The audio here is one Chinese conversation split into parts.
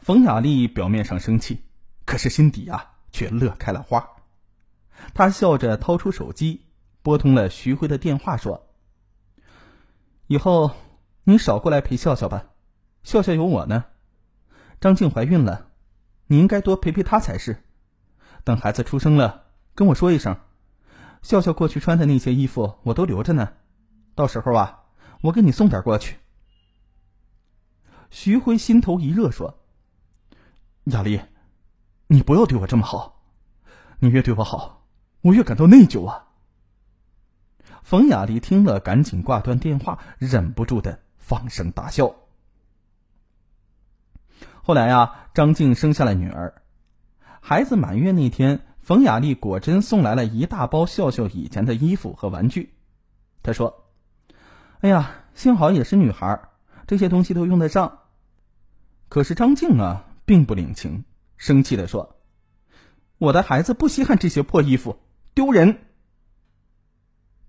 冯雅丽表面上生气，可是心底啊却乐开了花。她笑着掏出手机，拨通了徐辉的电话，说：“以后你少过来陪笑笑吧，笑笑有我呢。张静怀孕了，你应该多陪陪她才是。等孩子出生了，跟我说一声，笑笑过去穿的那些衣服我都留着呢，到时候啊，我给你送点过去。”徐辉心头一热，说。雅丽，你不要对我这么好，你越对我好，我越感到内疚啊。冯雅丽听了，赶紧挂断电话，忍不住的放声大笑。后来啊，张静生下了女儿，孩子满月那天，冯雅丽果真送来了一大包笑笑以前的衣服和玩具。她说：“哎呀，幸好也是女孩，这些东西都用得上。”可是张静啊。并不领情，生气的说：“我的孩子不稀罕这些破衣服，丢人。”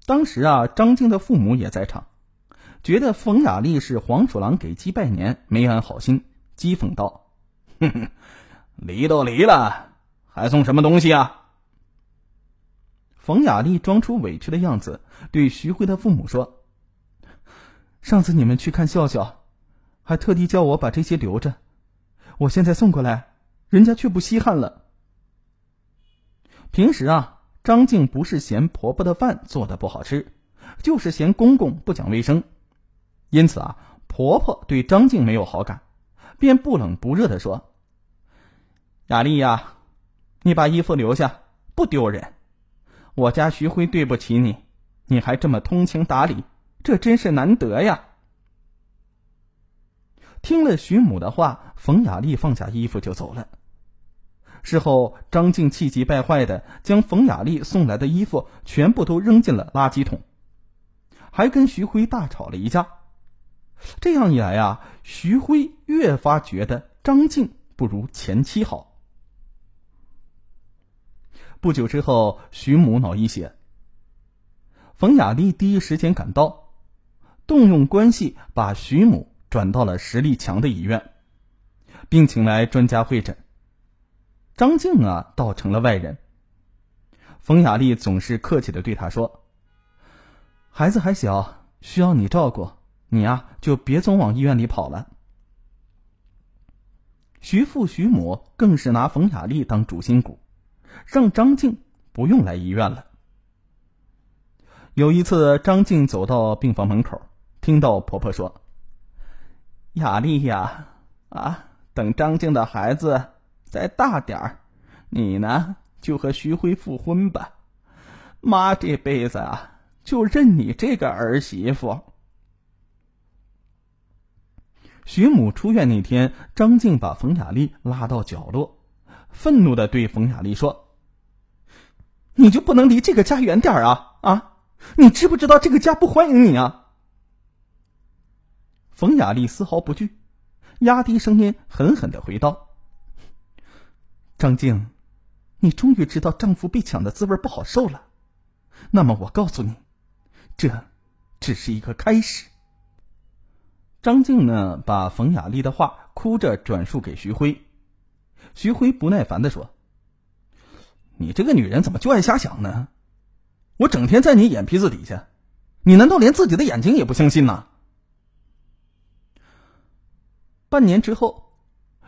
当时啊，张静的父母也在场，觉得冯雅丽是黄鼠狼给鸡拜年，没安好心，讥讽道：“哼哼，离都离了，还送什么东西啊？”冯雅丽装出委屈的样子，对徐辉的父母说：“上次你们去看笑笑，还特地叫我把这些留着。”我现在送过来，人家却不稀罕了。平时啊，张静不是嫌婆婆的饭做的不好吃，就是嫌公公不讲卫生，因此啊，婆婆对张静没有好感，便不冷不热的说：“雅丽呀，你把衣服留下，不丢人。我家徐辉对不起你，你还这么通情达理，这真是难得呀。”听了徐母的话，冯雅丽放下衣服就走了。事后，张静气急败坏的将冯雅丽送来的衣服全部都扔进了垃圾桶，还跟徐辉大吵了一架。这样一来啊，徐辉越发觉得张静不如前妻好。不久之后，徐母脑溢血，冯雅丽第一时间赶到，动用关系把徐母。转到了实力强的医院，并请来专家会诊。张静啊，倒成了外人。冯雅丽总是客气的对他说：“孩子还小，需要你照顾，你呀就别总往医院里跑了。”徐父徐母更是拿冯雅丽当主心骨，让张静不用来医院了。有一次，张静走到病房门口，听到婆婆说。雅丽呀，啊，等张静的孩子再大点儿，你呢就和徐辉复婚吧。妈这辈子啊，就认你这个儿媳妇。徐母出院那天，张静把冯雅丽拉到角落，愤怒的对冯雅丽说：“你就不能离这个家远点啊？啊，你知不知道这个家不欢迎你啊？”冯雅丽丝毫不惧，压低声音，狠狠的回道：“张静，你终于知道丈夫被抢的滋味不好受了。那么我告诉你，这只是一个开始。”张静呢，把冯雅丽的话哭着转述给徐辉。徐辉不耐烦的说：“你这个女人怎么就爱瞎想呢？我整天在你眼皮子底下，你难道连自己的眼睛也不相信呢？”半年之后，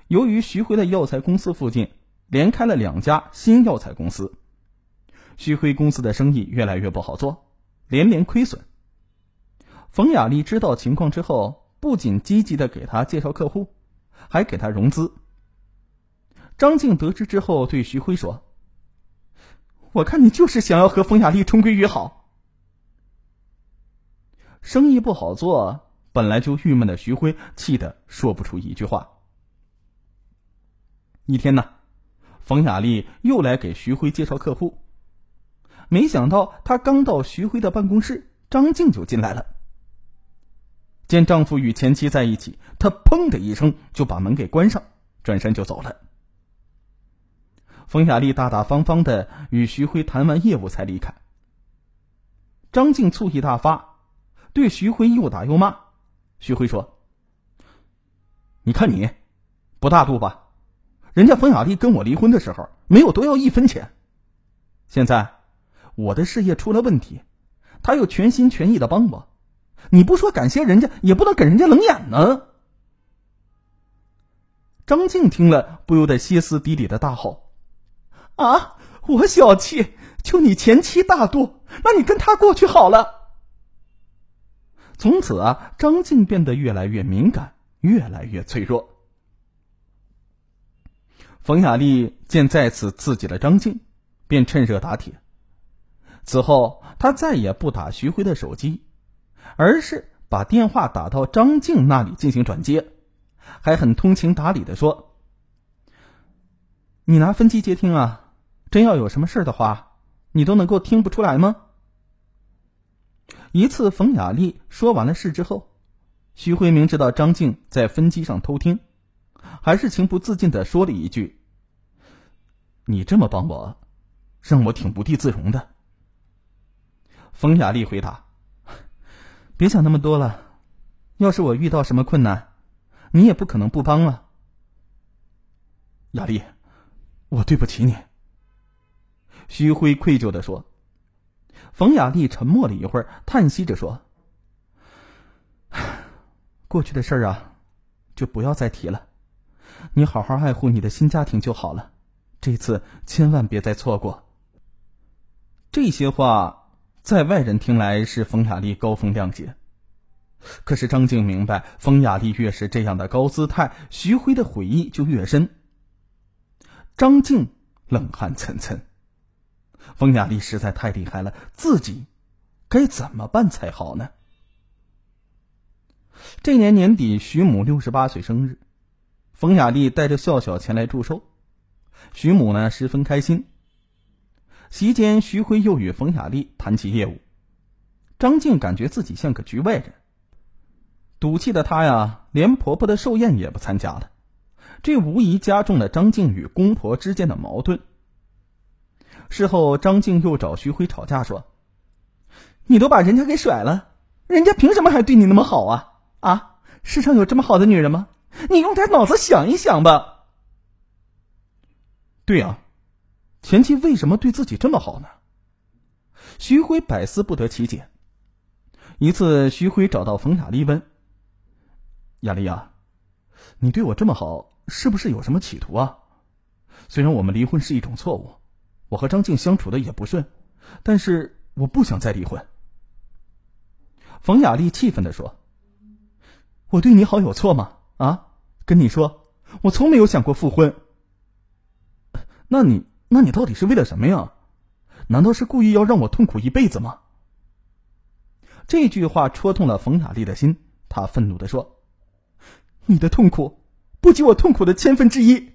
由于徐辉的药材公司附近连开了两家新药材公司，徐辉公司的生意越来越不好做，连连亏损。冯雅丽知道情况之后，不仅积极的给他介绍客户，还给他融资。张静得知之后，对徐辉说：“我看你就是想要和冯雅丽重归于好。”生意不好做。本来就郁闷的徐辉气得说不出一句话。一天呢，冯雅丽又来给徐辉介绍客户，没想到她刚到徐辉的办公室，张静就进来了。见丈夫与前妻在一起，她砰的一声就把门给关上，转身就走了。冯雅丽大大方方的与徐辉谈完业务才离开。张静醋意大发，对徐辉又打又骂。徐辉说：“你看你，不大度吧？人家冯雅丽跟我离婚的时候没有多要一分钱，现在我的事业出了问题，他又全心全意的帮我，你不说感谢人家，也不能给人家冷眼呢。张静听了，不由得歇斯底里的大吼：“啊！我小气，就你前妻大度，那你跟他过去好了。”从此啊，张静变得越来越敏感，越来越脆弱。冯雅丽见再次刺激了张静，便趁热打铁。此后，他再也不打徐辉的手机，而是把电话打到张静那里进行转接。还很通情达理的说：“你拿分机接听啊，真要有什么事的话，你都能够听不出来吗？”一次，冯雅丽说完了事之后，徐辉明知道张静在分机上偷听，还是情不自禁的说了一句：“你这么帮我，让我挺不地自容的。”冯雅丽回答：“别想那么多了，要是我遇到什么困难。”你也不可能不帮啊，雅丽，我对不起你。”徐辉愧疚的说。冯雅丽沉默了一会儿，叹息着说：“过去的事儿啊，就不要再提了。你好好爱护你的新家庭就好了，这次千万别再错过。”这些话在外人听来是冯雅丽高风亮节。可是张静明白，冯雅丽越是这样的高姿态，徐辉的悔意就越深。张静冷汗涔涔，冯雅丽实在太厉害了，自己该怎么办才好呢？这年年底，徐母六十八岁生日，冯雅丽带着笑笑前来祝寿，徐母呢十分开心。席间，徐辉又与冯雅丽谈起业务，张静感觉自己像个局外人。赌气的她呀，连婆婆的寿宴也不参加了，这无疑加重了张静与公婆之间的矛盾。事后，张静又找徐辉吵架，说：“你都把人家给甩了，人家凭什么还对你那么好啊？啊，世上有这么好的女人吗？你用点脑子想一想吧。”对呀，前妻为什么对自己这么好呢？徐辉百思不得其解。一次，徐辉找到冯雅丽问。雅丽啊，你对我这么好，是不是有什么企图啊？虽然我们离婚是一种错误，我和张静相处的也不顺，但是我不想再离婚。冯雅丽气愤的说：“我对你好有错吗？啊，跟你说，我从没有想过复婚。那你，那你到底是为了什么呀？难道是故意要让我痛苦一辈子吗？”这句话戳痛了冯雅丽的心，她愤怒的说。你的痛苦不及我痛苦的千分之一。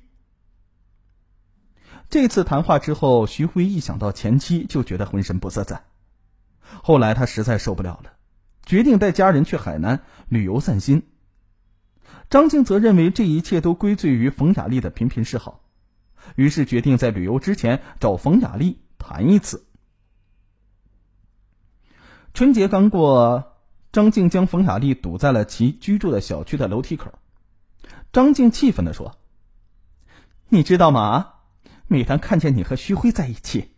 这次谈话之后，徐辉一想到前妻就觉得浑身不自在。后来他实在受不了了，决定带家人去海南旅游散心。张静则认为这一切都归罪于冯雅丽的频频示好，于是决定在旅游之前找冯雅丽谈一次。春节刚过。张静将冯雅丽堵在了其居住的小区的楼梯口。张静气愤的说：“你知道吗？每当看见你和徐辉在一起，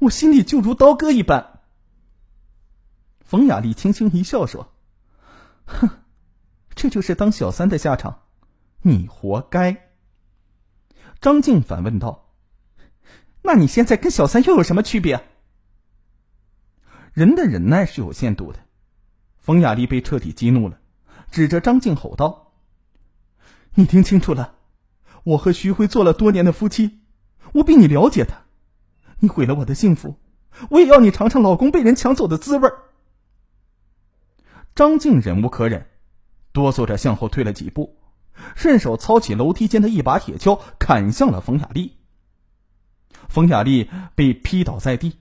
我心里就如刀割一般。”冯雅丽轻轻一笑说：“哼，这就是当小三的下场，你活该。”张静反问道：“那你现在跟小三又有什么区别？”人的忍耐是有限度的。冯雅丽被彻底激怒了，指着张静吼道：“你听清楚了，我和徐辉做了多年的夫妻，我比你了解他。你毁了我的幸福，我也要你尝尝老公被人抢走的滋味。”张静忍无可忍，哆嗦着向后退了几步，顺手操起楼梯间的一把铁锹，砍向了冯雅丽。冯雅丽被劈倒在地，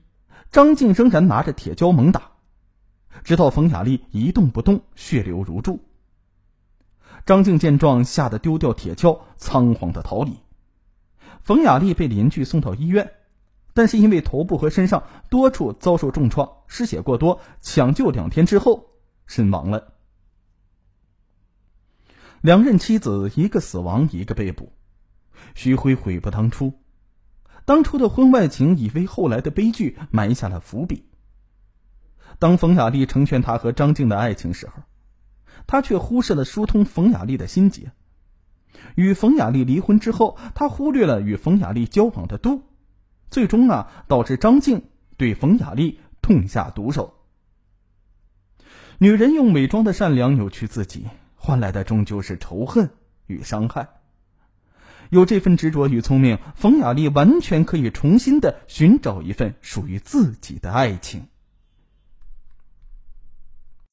张静仍然拿着铁锹猛打。直到冯雅丽一动不动，血流如注。张静见状，吓得丢掉铁锹，仓皇的逃离。冯雅丽被邻居送到医院，但是因为头部和身上多处遭受重创，失血过多，抢救两天之后身亡了。两任妻子一个死亡，一个被捕。徐辉悔不当初，当初的婚外情已为后来的悲剧埋下了伏笔。当冯雅丽成全他和张静的爱情时候，他却忽视了疏通冯雅丽的心结。与冯雅丽离婚之后，他忽略了与冯雅丽交往的度，最终啊，导致张静对冯雅丽痛下毒手。女人用伪装的善良扭曲自己，换来的终究是仇恨与伤害。有这份执着与聪明，冯雅丽完全可以重新的寻找一份属于自己的爱情。